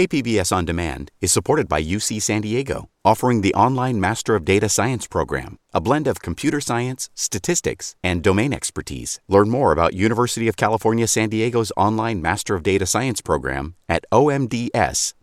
KPBS On Demand is supported by UC San Diego, offering the online Master of Data Science program, a blend of computer science, statistics, and domain expertise. Learn more about University of California San Diego's online Master of Data Science program at omds.ucsd.edu.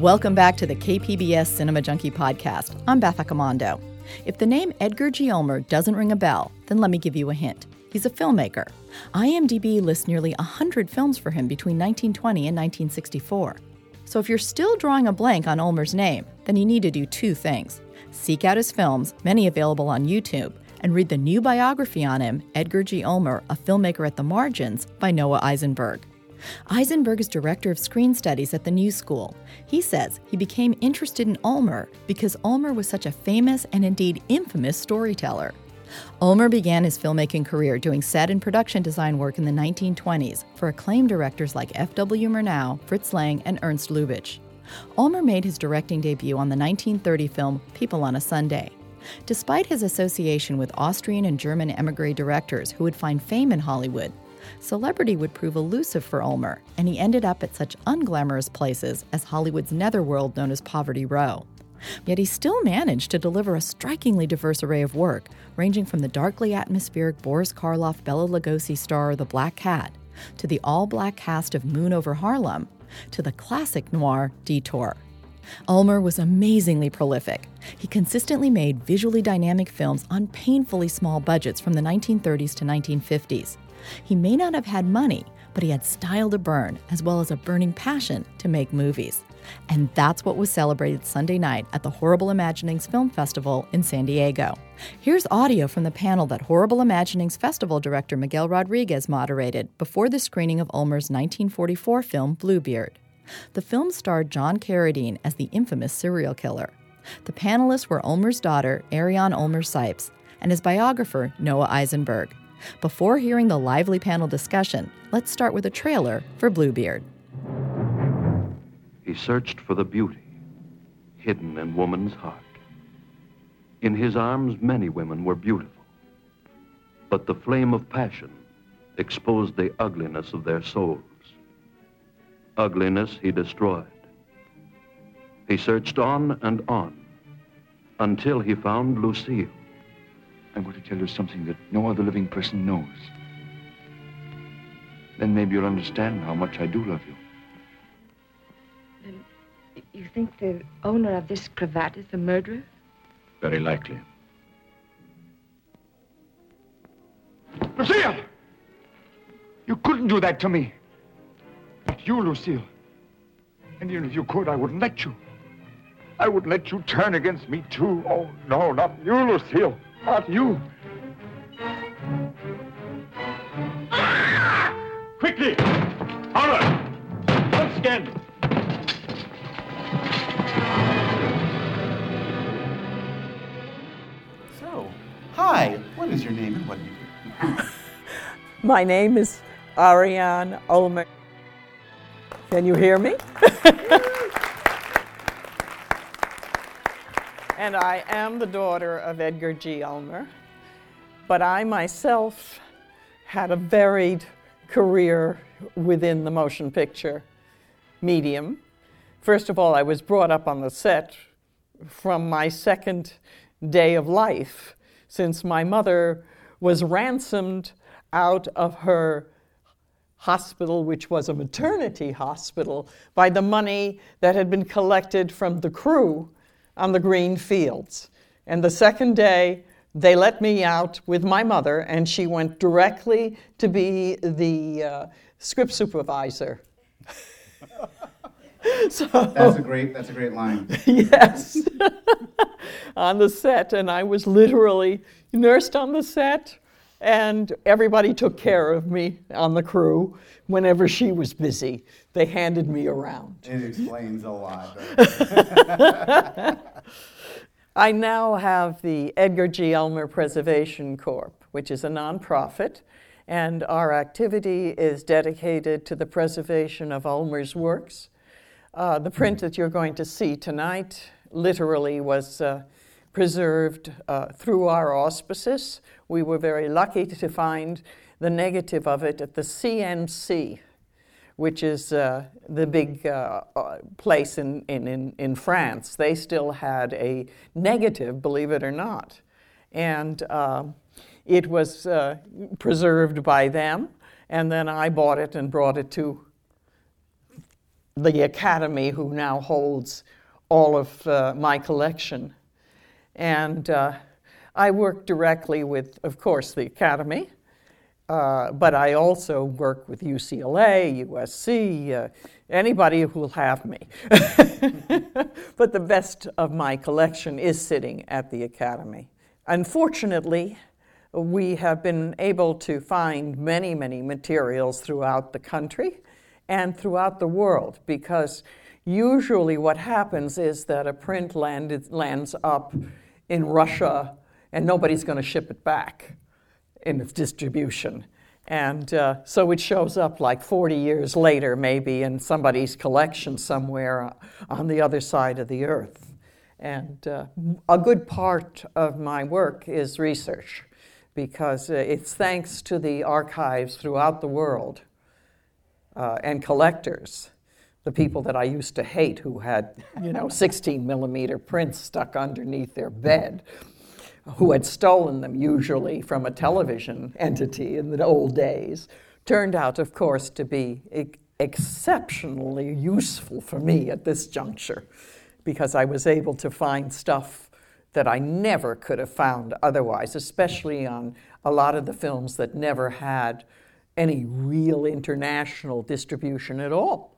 Welcome back to the KPBS Cinema Junkie podcast. I'm Beth Accomando. If the name Edgar G. Ulmer doesn't ring a bell, then let me give you a hint. He's a filmmaker. IMDb lists nearly 100 films for him between 1920 and 1964. So if you're still drawing a blank on Ulmer's name, then you need to do two things. Seek out his films, many available on YouTube, and read the new biography on him, Edgar G. Ulmer, A Filmmaker at the Margins, by Noah Isenberg. Isenberg is director of screen studies at the New School. He says he became interested in Ulmer because Ulmer was such a famous and indeed infamous storyteller. Ulmer began his filmmaking career doing set and production design work in the 1920s for acclaimed directors like F.W. Murnau, Fritz Lang, and Ernst Lubitsch. Ulmer made his directing debut on the 1930 film People on a Sunday. Despite his association with Austrian and German emigre directors who would find fame in Hollywood, celebrity would prove elusive for Ulmer, and he ended up at such unglamorous places as Hollywood's netherworld known as Poverty Row. Yet he still managed to deliver a strikingly diverse array of work, ranging from the darkly atmospheric Boris Karloff Bela Lugosi star The Black Cat, to the all black cast of Moon over Harlem, to the classic noir Detour. Ulmer was amazingly prolific. He consistently made visually dynamic films on painfully small budgets from the 1930s to 1950s. He may not have had money, but he had style to burn, as well as a burning passion to make movies. And that's what was celebrated Sunday night at the Horrible Imaginings Film Festival in San Diego. Here's audio from the panel that Horrible Imaginings Festival director Miguel Rodriguez moderated before the screening of Ulmer's 1944 film Bluebeard. The film starred John Carradine as the infamous serial killer. The panelists were Ulmer's daughter, Ariane Ulmer Cipes, and his biographer, Noah Isenberg. Before hearing the lively panel discussion, let's start with a trailer for Bluebeard. He searched for the beauty hidden in woman's heart. In his arms, many women were beautiful, but the flame of passion exposed the ugliness of their souls. Ugliness he destroyed. He searched on and on until he found Lucille. I'm going to tell you something that no other living person knows. Then maybe you'll understand how much I do love you. Then you think the owner of this cravat is the murderer? Very likely. Lucille! You couldn't do that to me. Not you, Lucille. And even if you could, I wouldn't let you. I wouldn't let you turn against me, too. Oh, no, not you, Lucille. Not you. Quickly! Honor! Let's scan. So, hi. What is your name and what do you do? My name is Ariane Ulmer. Can you hear me? and I am the daughter of Edgar G. Ulmer. But I myself had a varied career within the motion picture medium. First of all, I was brought up on the set from my second day of life, since my mother was ransomed out of her hospital, which was a maternity hospital, by the money that had been collected from the crew on the green fields. And the second day, they let me out with my mother, and she went directly to be the uh, script supervisor. so, that's a great. That's a great line. yes, on the set, and I was literally nursed on the set, and everybody took care of me on the crew whenever she was busy. They handed me around. It explains a lot. I now have the Edgar G. Ulmer Preservation Corp., which is a nonprofit, and our activity is dedicated to the preservation of Ulmer's works. Uh, the print that you're going to see tonight literally was, uh, preserved uh, through our auspices. We were very lucky to find the negative of it at the CNC, which is uh, the big uh, uh, place in, in, in, France. They still had a negative, believe it or not. And uh, it was uh, preserved by them, and then I bought it and brought it to the Academy, who now holds all of uh, my collection. And uh, I work directly with, of course, the Academy, uh, but I also work with UCLA, USC, uh, anybody who will have me. but the best of my collection is sitting at the Academy. Unfortunately, we have been able to find many, many materials throughout the country and throughout the world because usually what happens is that a print landed, lands up in Russia and nobody's going to ship it back in its distribution. And uh, so it shows up like 40 years later, maybe, in somebody's collection somewhere on the other side of the earth. And uh, a good part of my work is research because uh, it's thanks to the archives throughout the world uh, and collectors, the people that I used to hate who had, you know, 16 millimeter prints stuck underneath their bed, who had stolen them usually from a television entity in the old days, turned out, of course, to be exceptionally useful for me at this juncture because I was able to find stuff that I never could have found otherwise, especially on a lot of the films that never had any real international distribution at all.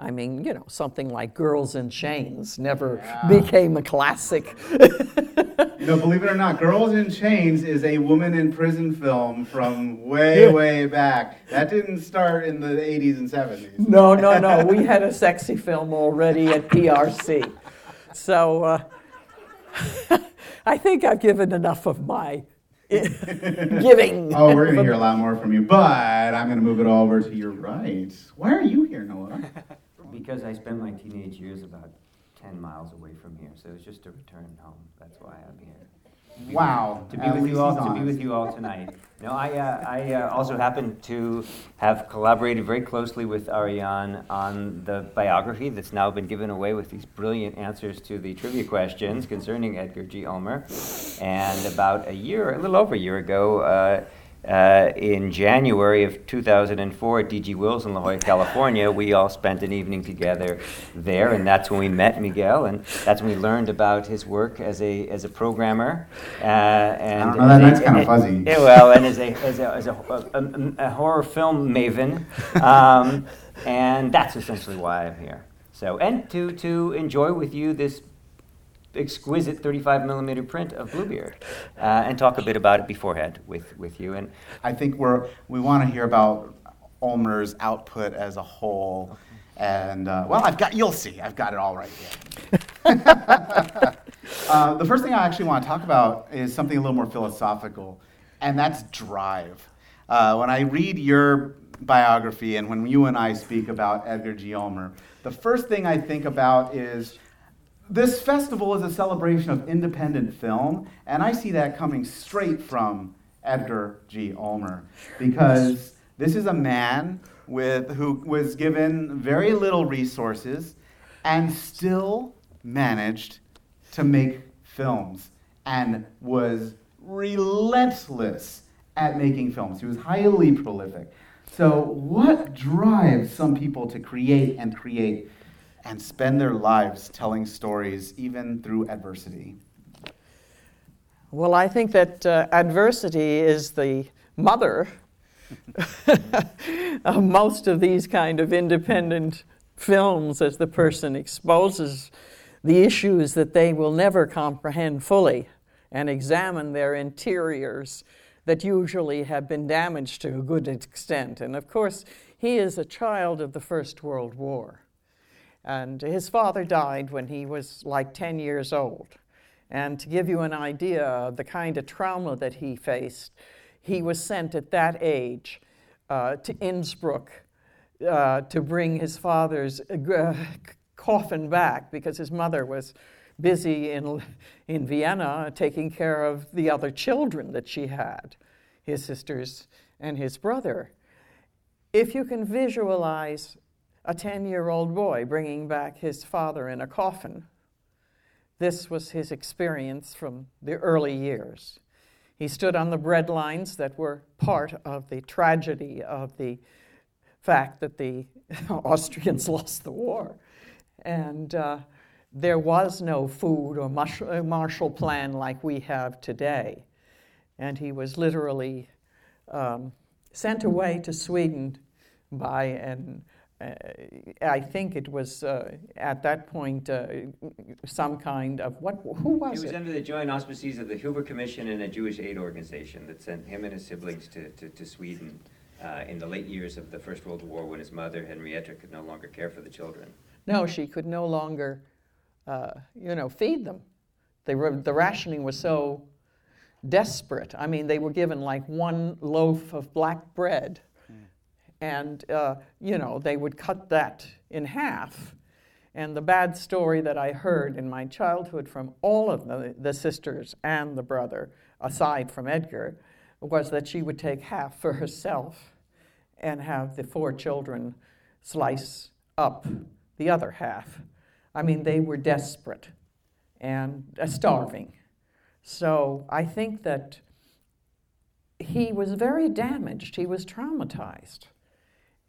I mean, you know, something like Girls in Chains never yeah. became a classic. you know, believe it or not, Girls in Chains is a woman in prison film from way, way back. That didn't start in the 80s and 70s. No, no, no. We had a sexy film already at PRC. So uh, I think I've given enough of my giving. Oh, we're going to hear a lot more from you, but I'm going to move it all over to your right. Why are you here, Noah? Because I spent my teenage years about 10 miles away from here, so it's just a return home. That's why I'm here. Wow. To be, to be with you all, to be with you all tonight. No, I, uh, I uh, also happen to have collaborated very closely with Ariane on the biography that's now been given away with these brilliant answers to the trivia questions concerning Edgar G. Ulmer. And about a year, a little over a year ago, uh, uh, in January of 2004 at DG Wills in La Jolla, California, we all spent an evening together there, and that's when we met Miguel, and that's when we learned about his work as a as a programmer. Uh, and know, that, that's kind of fuzzy. well, and as a as a, as a, a, a horror film maven, um, and that's essentially why I'm here. So, and to to enjoy with you this exquisite 35 millimeter print of Bluebeard uh, and talk a bit about it beforehand with, with you. And I think we're, we want to hear about Ulmer's output as a whole. And uh, well, I've got, you'll see, I've got it all right here. uh, the first thing I actually want to talk about is something a little more philosophical, and that's drive. Uh, when I read your biography and when you and I speak about Edgar G. Ulmer, the first thing I think about is this festival is a celebration of independent film, and I see that coming straight from Edgar G. Ulmer because this is a man with, who was given very little resources and still managed to make films and was relentless at making films. He was highly prolific. So, what drives some people to create and create and spend their lives telling stories even through adversity? Well, I think that uh, adversity is the mother of most of these kind of independent films as the person exposes the issues that they will never comprehend fully and examine their interiors that usually have been damaged to a good extent. And of course, he is a child of the First World War. And his father died when he was like 10 years old. And to give you an idea of the kind of trauma that he faced, he was sent at that age uh, to Innsbruck uh, to bring his father's uh, coffin back because his mother was busy in, in Vienna taking care of the other children that she had, his sisters and his brother. If you can visualize a 10 year old boy bringing back his father in a coffin, this was his experience from the early years. He stood on the breadlines that were part of the tragedy of the fact that the Austrians lost the war. And uh, there was no food or Marshall Plan like we have today. And he was literally um, sent away to Sweden by an uh, I think it was uh, at that point uh, some kind of what? Who was it? It was under the joint auspices of the Hoover Commission and a Jewish aid organization that sent him and his siblings to, to, to Sweden uh, in the late years of the First World War when his mother Henrietta could no longer care for the children. No, she could no longer, uh, you know, feed them. They were, the rationing was so desperate. I mean, they were given like one loaf of black bread and, uh, you know, they would cut that in half. And the bad story that I heard in my childhood from all of the, the sisters and the brother, aside from Edgar, was that she would take half for herself and have the four children slice up the other half. I mean, they were desperate and uh, starving. So I think that he was very damaged, he was traumatized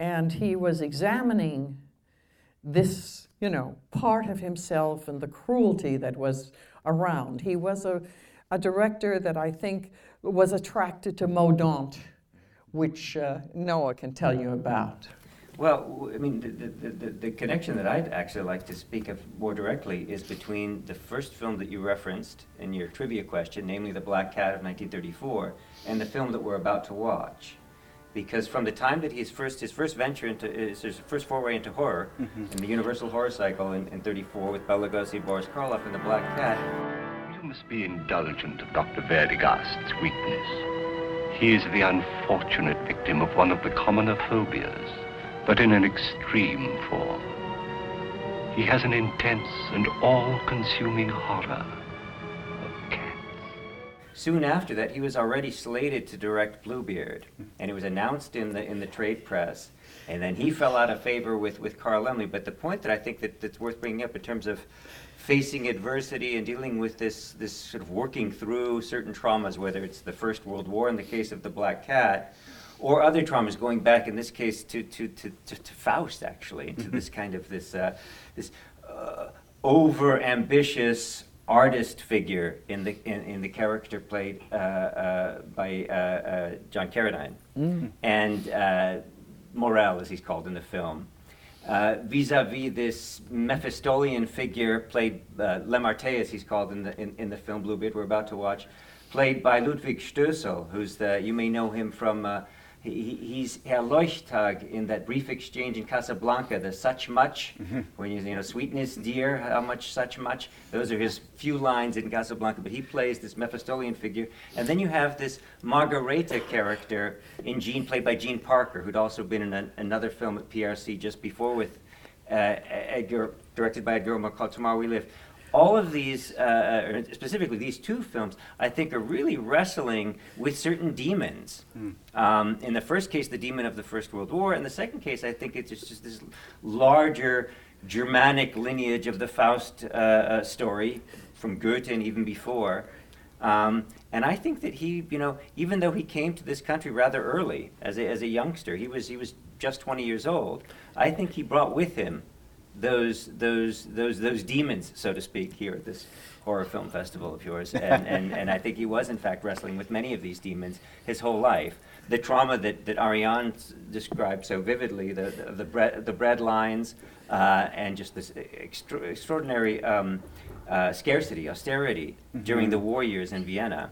and he was examining this, you know, part of himself and the cruelty that was around. He was a, a director that I think was attracted to Mordaunt, which uh, Noah can tell you about. Well, I mean, the, the, the, the, connection that I'd actually like to speak of more directly is between the first film that you referenced in your trivia question, namely The Black Cat of 1934, and the film that we're about to watch because from the time that his first his first venture into his, his first foray into horror mm-hmm. in the Universal Horror Cycle in, in '34 with Bela Lugosi, Boris Karloff, and The Black Cat. You must be indulgent of Dr. Werdegast's weakness. He is the unfortunate victim of one of the commoner phobias, but in an extreme form. He has an intense and all-consuming horror Soon after that, he was already slated to direct Bluebeard, and it was announced in the in the trade press. And then he fell out of favor with, with Carl Laemmle. But the point that I think that, that's worth bringing up in terms of facing adversity and dealing with this, this sort of working through certain traumas, whether it's the First World War in the case of the Black Cat, or other traumas, going back in this case to, to, to, to, to Faust, actually, into this kind of this, uh, this uh, over ambitious artist figure in the in, in the character played uh, uh, by uh, uh John Carradine mm. and uh, Morel, as he's called in the film. Uh, vis-a-vis this Mephistolian figure played uh, Lamarte, as he's called in the in, in the film Bluebeard we're about to watch, played by Ludwig Stössel, who's the you may know him from he, he's Herr Leuchttag in that brief exchange in Casablanca, the such much, mm-hmm. when you, you know, sweetness, dear, how much, such much. Those are his few lines in Casablanca, but he plays this Mephistolian figure. And then you have this Margareta character in Gene, played by Jean Parker, who'd also been in an, another film at PRC just before with uh, Edgar, directed by Edgar called Tomorrow We Live all of these, uh, uh, specifically these two films, I think are really wrestling with certain demons. Mm. Um, in the first case, the demon of the First World War. In the second case, I think it's just this larger Germanic lineage of the Faust uh, uh, story from Goethe and even before. Um, and I think that he, you know, even though he came to this country rather early as a, as a youngster, he was, he was just 20 years old, I think he brought with him those those those those demons, so to speak, here at this horror film festival of yours. And, and, and I think he was, in fact, wrestling with many of these demons his whole life. The trauma that, that Ariane described so vividly, the, the, the, bread, the bread lines, uh, and just this extra, extraordinary um, uh, scarcity, austerity mm-hmm. during the war years in Vienna.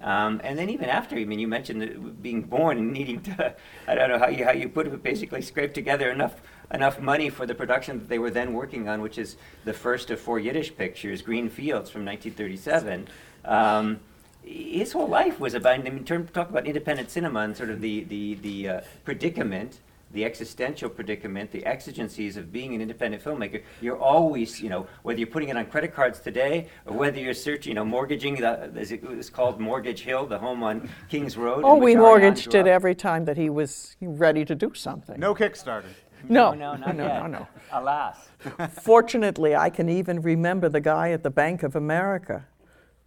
Um, and then even after, I mean, you mentioned being born and needing to, I don't know how you, how you put it, basically scrape together enough enough money for the production that they were then working on, which is the first of four Yiddish pictures, Green Fields from 1937. Um, his whole life was about, I mean, term, talk about independent cinema and sort of the, the, the uh, predicament the existential predicament, the exigencies of being an independent filmmaker, you're always, you know, whether you're putting it on credit cards today or whether you're searching, you know, mortgaging, the, as it was called Mortgage Hill, the home on Kings Road. Oh, in we mortgaged it every time that he was ready to do something. No Kickstarter. no, no, no, yet. no, no. Alas. Fortunately, I can even remember the guy at the Bank of America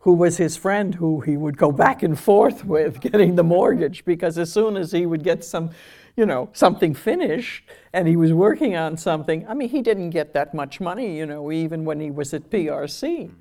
who was his friend who he would go back and forth with getting the mortgage because as soon as he would get some, you know, something finished and he was working on something, I mean, he didn't get that much money, you know, even when he was at PRC.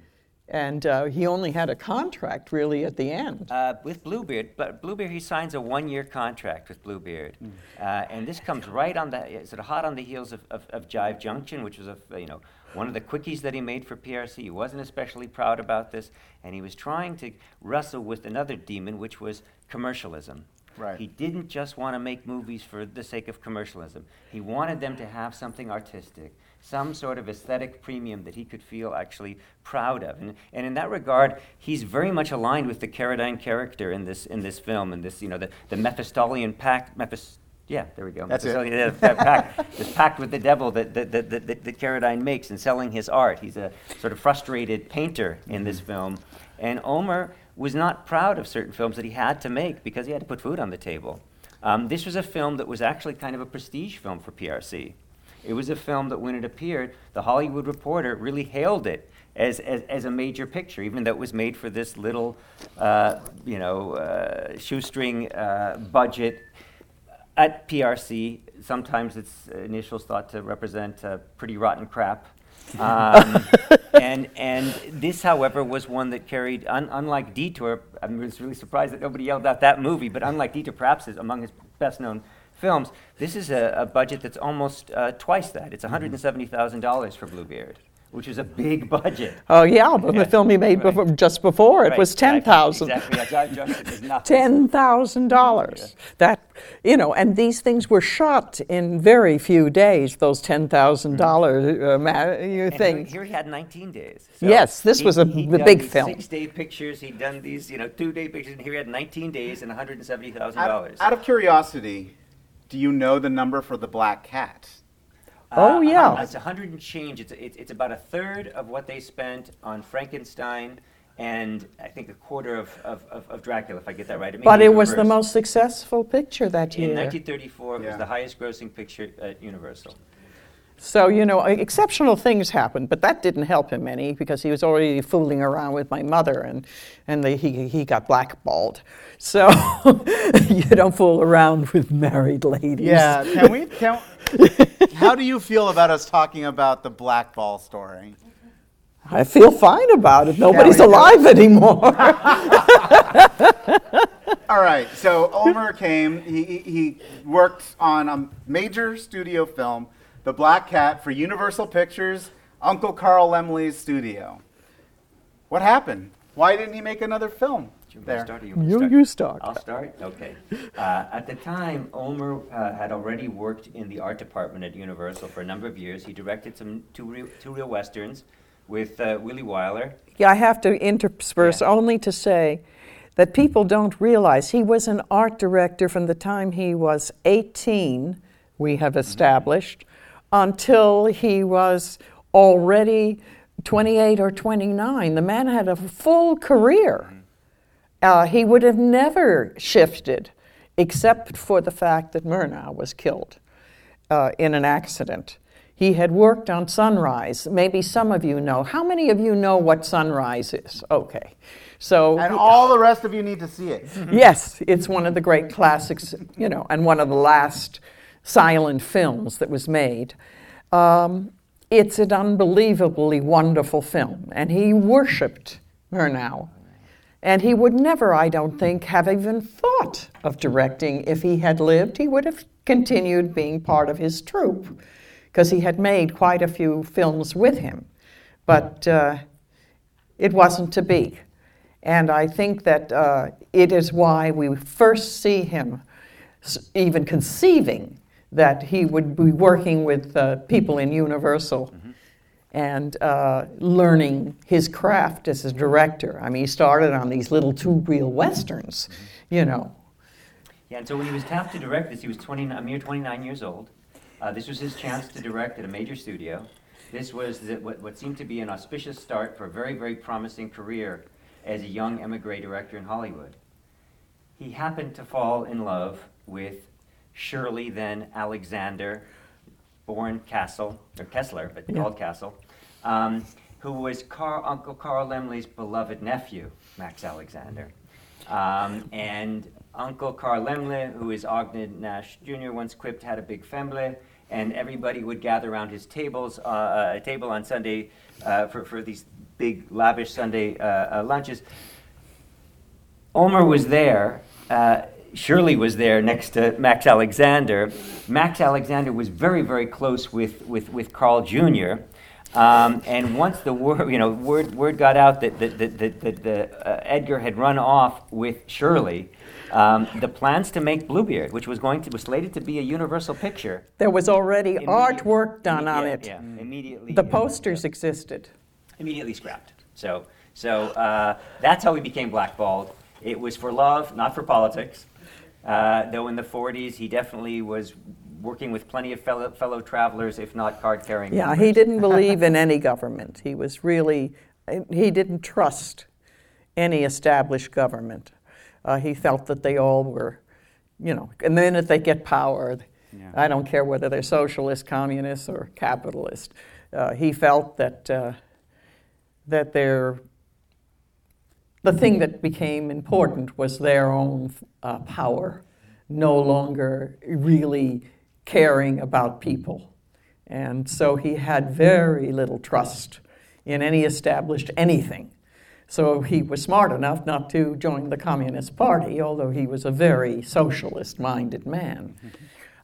And uh, he only had a contract really at the end. Uh, with Bluebeard, but Bluebeard, he signs a one-year contract with Bluebeard, uh, and this comes right on the sort of hot on the heels of, of, of Jive Junction, which was a you know one of the quickies that he made for PRC. He wasn't especially proud about this, and he was trying to wrestle with another demon, which was commercialism. Right. He didn't just want to make movies for the sake of commercialism. He wanted them to have something artistic, some sort of aesthetic premium that he could feel actually proud of. And, and in that regard, he's very much aligned with the Carradine character in this, in this film, and this, you know, the, the Mephistolian pact. Mephis- yeah, there we go. That's it. Mephistolian, yeah, that pact, this pact with the devil that, that, that, that, that, Carradine makes in selling his art. He's a sort of frustrated painter in this film. And Ulmer was not proud of certain films that he had to make because he had to put food on the table. Um, this was a film that was actually kind of a prestige film for PRC. It was a film that, when it appeared, the Hollywood Reporter really hailed it as, as, as a major picture, even though it was made for this little, uh, you know, uh, shoestring uh, budget at PRC. Sometimes its initials thought to represent uh, pretty rotten crap. Um, and and this, however, was one that carried, un, unlike Detour. I was really surprised that nobody yelled out that movie, but unlike Detour, perhaps is among his best-known films. This is a, a budget that's almost uh, twice that. It's one hundred and seventy thousand dollars for Bluebeard, which is a big budget. Oh, yeah, but Yeah, the film he made right. before, just before it Right, was exactly, 10000 Exactly. yeah, Jive Junction is nothing. ten thousand dollars. That you know, and these things were shot in very few days. Those ten thousand dollar uh, ma- And here, things. here he had 19 days. Yes, this was a- he'd the done big these film. Six-day pictures. He'd done these, you know, two-day pictures, and here he had 19 days and 170 thousand Out, dollars. out of curiosity, do you know the number for the Black Cat? Oh, yeah. Uh, it's 100 and change. It's, it's it's about a third of what they spent on Frankenstein, and I think a quarter of, of, of, of Dracula, if I get that right. may But it was the most successful picture that year. In year. 1934, it Yeah. was the highest-grossing picture at Universal. So, you know, exceptional things happened, but that didn't help him any because he was already fooling around with my mother and, and the, he, he got blackballed. So, you don't fool around with married ladies. Yeah, can we? Can, how do you feel about us talking about the blackball story? I feel fine about it. Nobody's alive anymore. All right, so Ulmer came. He, he, he worked on a major studio film, The Black Cat, for Universal Pictures, Uncle Carl Laemmle's studio. What happened? Why didn't he make another film you want me to there? start you want me to You- start? you start. I'll start? Okay. Uh, at the time, Ulmer uh, had already worked in the art department at Universal for a number of years. He directed some two real, two real westerns with uh, Willie Wyler. Yeah, I have to intersperse Yeah. only to say that people don't realize he was an art director from the time he was 18, we have established, until he was already 28 or 29. The man had a full career. Uh, he would have never shifted except for the fact that Murnau was killed uh, in an accident. He had worked on Sunrise. Maybe some of you know. How many of you know what Sunrise is? Okay. So And all the rest of you need to see it. yes, it's one of the great classics, you know, and one of the last silent films that was made. Um, it's an unbelievably wonderful film, and he worshipped Murnau. And he would never, I don't think, have even thought of directing if he had lived. He would have continued being part of his troupe because he had made quite a few films with him. But uh, it wasn't to be. And I think that uh, it is why we first see him even conceiving that he would be working with uh, people in Universal and uh, learning his craft as a director. I mean, he started on these little two reel westerns, you know. Yeah, and so when he was tapped to direct this, he was 20, a mere 29 years old. Uh, this was his chance to direct at a major studio. This was the, what, what seemed to be an auspicious start for a very, very promising career as a young emigre director in Hollywood. He happened to fall in love with Shirley, then Alexander, born Castle, or Kessler, but Yeah. called Castle, um, who was Carl, Uncle Carl Laemmle's beloved nephew, Max Alexander. Um, and Uncle Carl Laemmle, who is Ogden Nash Jr., once quipped had a big family, and everybody would gather around his tables, uh, uh, table on Sunday uh, for, for these big, lavish Sunday uh, uh, lunches. Ulmer was there. Uh, Shirley was there next to Max Alexander. Max Alexander was very, very close with, with, with Carl Jr. Um, and once the word, you know, word, word got out that, that, that, that, that the, uh, Edgar had run off with Shirley, um, the plans to make Bluebeard, which was going to was slated to be a Universal picture, There was already artwork done on yeah, it. Yeah, immediately. The uh, posters existed. immediately scrapped. So, so uh, that's how we became blackballed. It was for love, not for politics. Uh, though in the 40s, he definitely was working with plenty of fellow, fellow travelers, if not card carrying. Yeah, he didn't believe in any government. He was really, he didn't trust any established government. Uh, he felt that they all were, you know, and the minute they get power, I don't care whether they're socialist, communist, or capitalist. Uh, he felt that uh, that their the thing that became important was their own uh, power, no longer really caring about people. And so he had very little trust in any established anything. So he was smart enough not to join the Communist Party, although he was a very socialist minded man.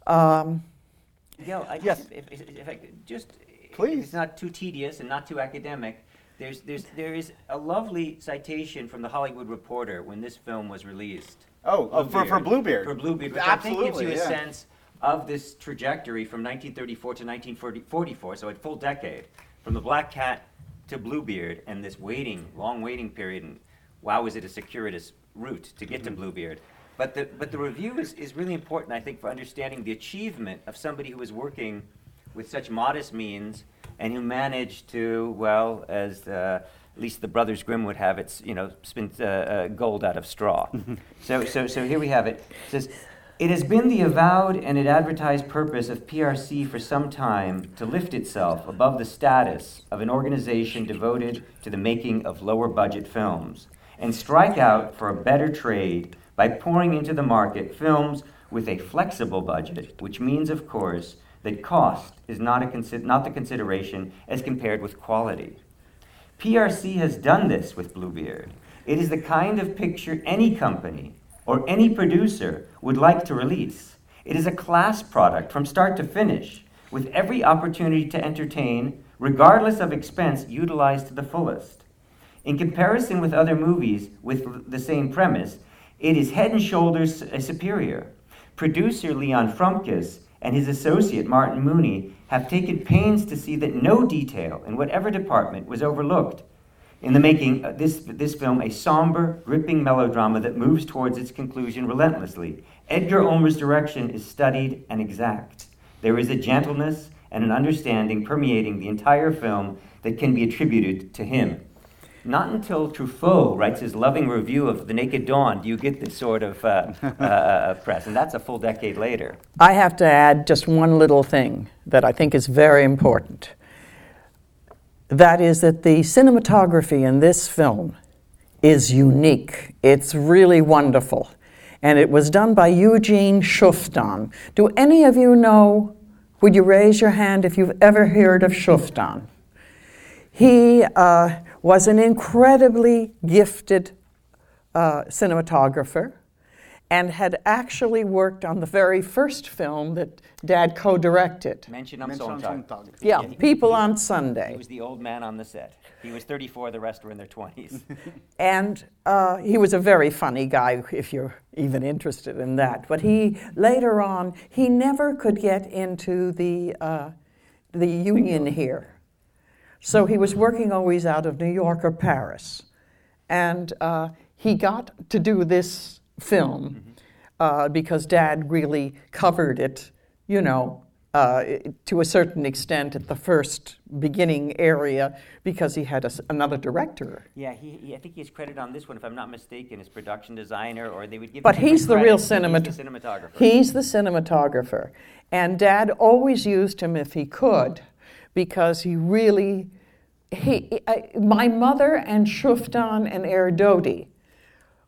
Um, Miguel, I, Yes. if, if, if I just, Please. if it's not too tedious and not too academic, there's, there's, there is a lovely citation from the Hollywood Reporter when this film was released. Oh, oh, for, for Bluebeard. For Bluebeard, which I think gives you a yeah. sense of this trajectory from 1934 to 1944, so a full decade, from the Black Cat to Bluebeard, and this waiting, long waiting period, and wow, is it a circuitous route to get to Mm-hmm. Bluebeard. But the, but the review is, is really important, I think, for understanding the achievement of somebody who was working with such modest means and who managed to, well, as uh, at least the Brothers Grimm would have it, you know, spin uh, uh, gold out of straw. so, so, so here we have it. It says, it has been the avowed and it advertised purpose of PRC for some time to lift itself above the status of an organization devoted to the making of lower budget films and strike out for a better trade by pouring into the market films with a flexible budget, which means, of course, that cost is not, a not the consideration as compared with quality. PRC has done this with Bluebeard. It is the kind of picture any company or any producer would like to release. It is a class product from start to finish, with every opportunity to entertain, regardless of expense, utilized to the fullest. In comparison with other movies with the same premise, it is head and shoulders uh, superior. Producer Leon Fromkess and his associate Martin Mooney have taken pains to see that no detail in whatever department was overlooked in the making of this, this film a somber, gripping melodrama that moves towards its conclusion relentlessly. Edgar Ulmer's direction is studied and exact. There is a gentleness and an understanding permeating the entire film that can be attributed to him. Not until Truffaut writes his loving review of The Naked Dawn do you get this sort of uh, uh, press, and that's a full decade later. I have to add just one little thing that I think is very important. That is that the cinematography in this film is unique. It's really wonderful. And it was done by Eugen Schüfftan. Do any of you know? Would you raise your hand if you've ever heard of Schüfftan? He uh, was an incredibly gifted uh, cinematographer and had actually worked on the very first film that Dad co directed. Mention I'm Mention Sontag. Sontag. Yeah, he- People he- on He was the old man on the set. He was 34, the rest were in their 20s. And uh, he was a very funny guy, if you're even interested in that. But he, later on, he never could get into the, uh, the union here. So he was working always out of New York or Paris. And uh, he got to do this film uh, because Dad really covered it, you know, uh, to a certain extent at the first beginning area because he had a, another director. Yeah, he, he, I think he's credited on this one, if I'm not mistaken, as production designer, or they would give. But he's the real cinemat- cinemat- he's the cinematographer. He's the cinematographer, and Dad always used him if he could, because he really. He, I, my mother and Schüfftan and Erdody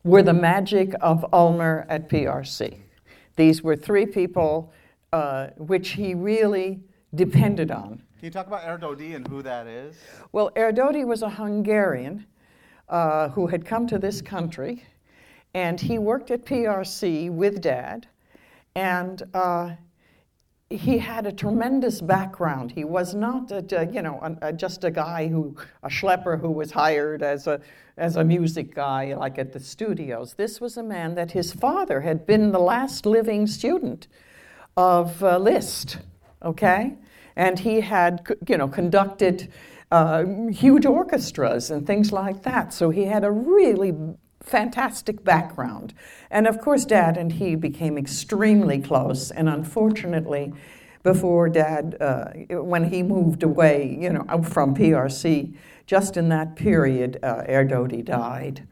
were the magic of Ulmer at PRC. These were three people uh, which he really depended on. Can you talk about Erdody and who that is? Well, Erdody was a Hungarian uh, who had come to this country, and he worked at PRC with Dad, and uh, he had a tremendous background. He was not, a, you know, a, a, just a guy who, a schlepper who was hired as a, as a music guy, like at the studios. This was a man that his father had been the last living student of uh, Liszt, okay? And he had, you know, conducted uh, huge orchestras and things like that. So he had a really fantastic background. And of course, Dad and he became extremely close. And unfortunately, before Dad, uh, when he moved away, you know, from PRC, just in that period, uh, Erdody died.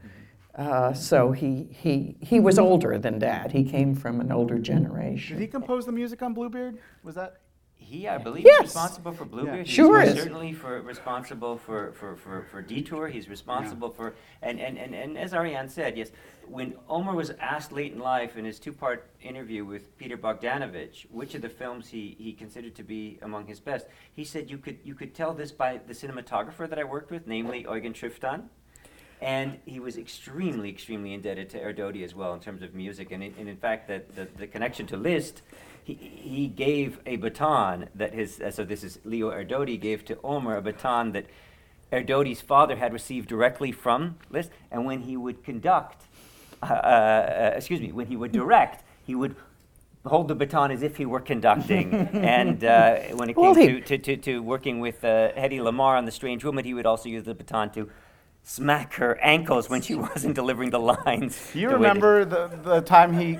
Uh, so he, he, he was older than Dad. He came from an older generation. Did he compose the music on Bluebeard? Was that? He, I believe, Yes. is responsible for Bluebeard. Yeah. He's Sure most is. certainly for responsible for, for, for, for Detour. He's responsible for and, and, and, and as Ariane said, yes, when Ulmer was asked late in life in his two-part interview with Peter Bogdanovich, which of the films he, he considered to be among his best, he said you could you could tell this by the cinematographer that I worked with, namely Eugen Schüfftan. And he was extremely, extremely indebted to Erdody as well in terms of music. And, in- and in fact, that the, the connection to Liszt, he, he gave a baton that his, uh, so this is Leo Erdody gave to Ulmer a baton that Erdody's father had received directly from Liszt. And when he would conduct, uh, uh, excuse me, when he would direct, he would hold the baton as if he were conducting. and uh, when it came Well, he- to, to, to, to working with uh, Hedy Lamarr on The Strange Woman, he would also use the baton to smack her ankles when she wasn't delivering the lines. Do you the remember the, the time he?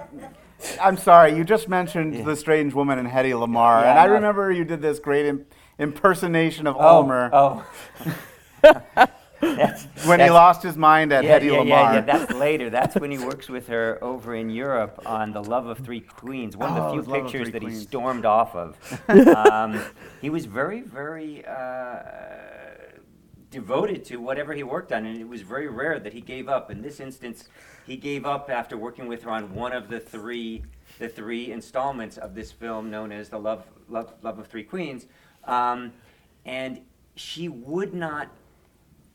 I'm sorry, you just mentioned Yeah. the strange woman and Hedy Lamarr, Yeah, and I no. remember you did this great im- impersonation of Oh, Ulmer oh. That's- when he lost his mind at yeah, Hedy yeah, Lamarr. Yeah, yeah, that's later. That's when he works with her over in Europe on The Love of Three Queens, one of the Love few pictures that he stormed off of. um, he was very, very uh, devoted to whatever he worked on, and it was very rare that he gave up. In this instance, he gave up after working with her on one of the three, the three installments of this film known as The Love, Love, Love of Three Queens. Um, and she would not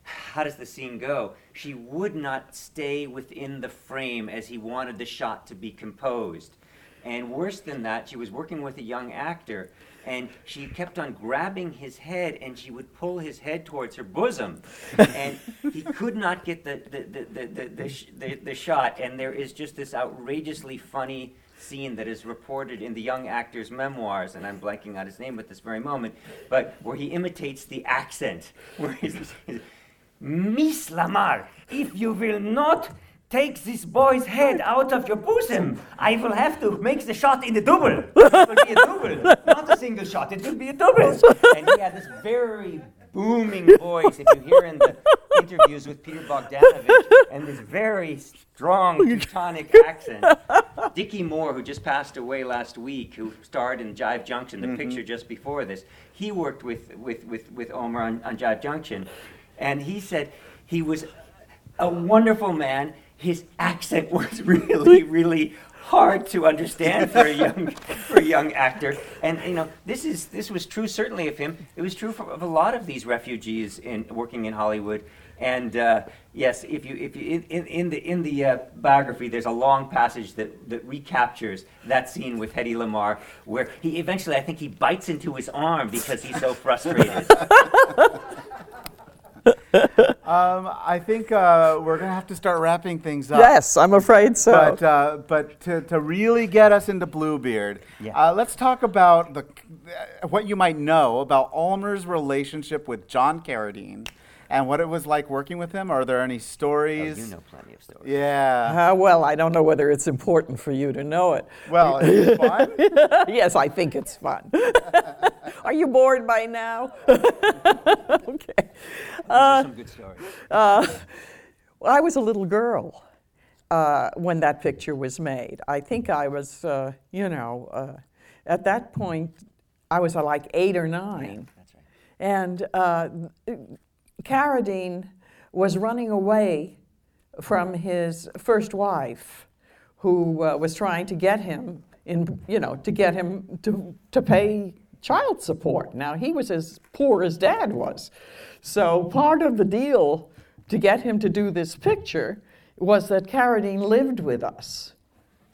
how does the scene go? She would not stay within the frame as he wanted the shot to be composed. And worse than that, she was working with a young actor, and she kept on grabbing his head, and she would pull his head towards her bosom, and he could not get the the, the, the, the, the, the, the shot. And there is just this outrageously funny scene that is reported in the young actor's memoirs, and I'm blanking on his name at this very moment, but where he imitates the accent, where he's, he's Miss Lamarr, if you will not take this boy's head out of your bosom, I will have to make the shot in the double. It will be a double, not a single shot. It will be a double. And he had this very booming voice, if you hear in the interviews with Peter Bogdanovich, and this very strong Teutonic accent. Dickie Moore, who just passed away last week, who starred in Jive Junction, the mm-hmm. picture just before this, he worked with, with, with, with Ulmer on, on Jive Junction. And he said he was a wonderful man. His accent was really, really hard to understand for a young, for a young actor. And you know, this is this was true certainly of him. It was true for, of a lot of these refugees in working in Hollywood. And uh, yes, if you if you in, in, in the in the uh, biography, there's a long passage that, that recaptures that scene with Hedy Lamarr, where he eventually, I think, he bites into his arm because he's so frustrated. Um, I think uh, we're gonna have to start wrapping things up. Yes, I'm afraid so. But uh, but to, to really get us into Bluebeard, Yeah. uh, let's talk about the uh, what you might know about Ulmer's relationship with John Carradine and what it was like working with him? Are there any Oh, stories? you know plenty of stories. Yeah. Uh, well, I don't know whether it's important for you to know it. Well, it's fun. yes, I think it's fun. Are you bored by now? okay. Those are some good stories. Uh, well, I was a little girl uh, when that picture was made. I think I was, uh, you know, uh, at that point, I was uh, like eight or nine. That's right. And uh, Carradine was running away from his first wife, who uh, was trying to get him in, you know, to get him to, to pay child support. Now, he was as poor as dad was. So, part of the deal to get him to do this picture was that Carradine lived with us.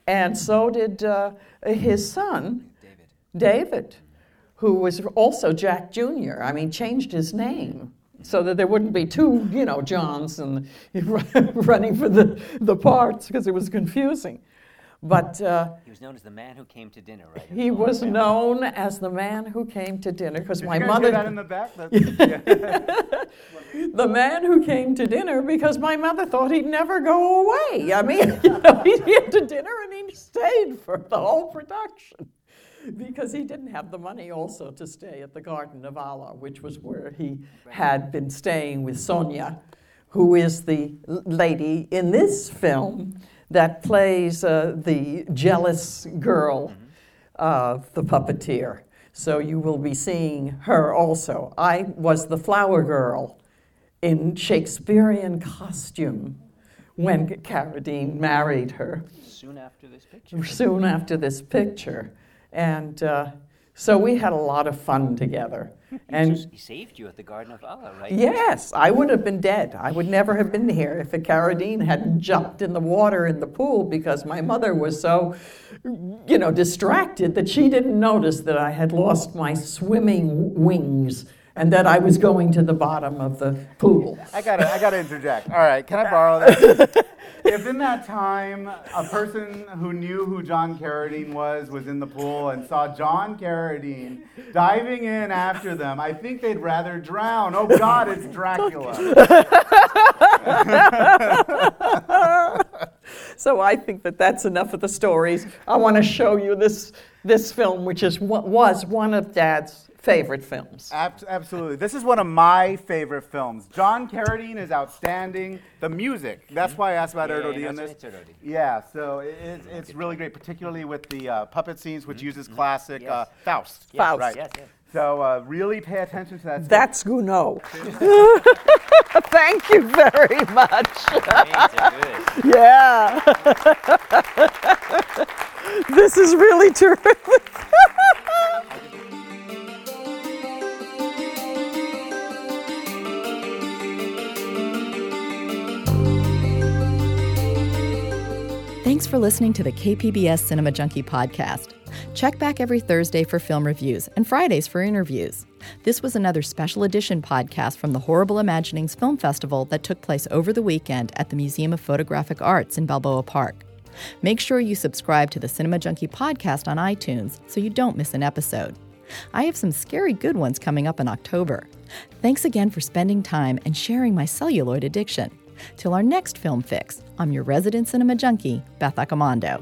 And so did uh, his son, David, who was also Jack Jr. I mean, changed his name so that there wouldn't be two, you know, Johns and running for the, the parts because it was confusing. But uh, He was known as the man who came to dinner, right? he was known as the man who came to dinner because Did my you guys mother. hear that in the back? The man who came to dinner because my mother thought he'd never go away. I mean, you know, he came to dinner and he stayed for the whole production because he didn't have the money also to stay at the Garden of Allah, which was where he had been staying with Sonia, who is the lady in this film that plays uh, the jealous girl of the puppeteer. So you will be seeing her also. I was the flower girl in Shakespearean costume when Carradine married her Soon after this picture. soon after this picture. And uh, so we had a lot of fun together. He, And just- he saved you at the Garden of Allah, right? yes, I would have been dead. I would never have been here if a Carradine hadn't jumped in the water in the pool because my mother was so, you know, distracted that she didn't notice that I had lost my swimming wings and that I was going to the bottom of the pool. I gotta, I gotta interject. All right, can I borrow that? if in that time a person who knew who John Carradine was was in the pool and saw John Carradine diving in after them, I think they'd rather drown. Oh God, it's Dracula. So I think that that's enough of the stories. I want to show you this this film, which is was one of Dad's favorite films. Ab- absolutely. This is one of my favorite films. John Carradine is outstanding. The music. That's why I asked about Yeah, Erdo yeah, in this. it's Erdődy. Yeah, so it, it's, it's really great, particularly with the uh, puppet scenes, which uses classic uh, Faust. Yes, Faust. Right. Yes, yes. So uh, really pay attention to that. That's Gounod. Thank you very much. Good. Yeah. this is really terrific. Thanks for listening to the KPBS Cinema Junkie podcast. Check back every Thursday for film reviews and Fridays for interviews. This was another special edition podcast from the Horrible Imaginings Film Festival that took place over the weekend at the Museum of Photographic Arts in Balboa Park. Make sure you subscribe to the Cinema Junkie podcast on iTunes so you don't miss an episode. I have some scary good ones coming up in October. Thanks again for spending time and sharing my celluloid addiction. Till our next film fix, I'm your resident cinema junkie, Beth Accomando.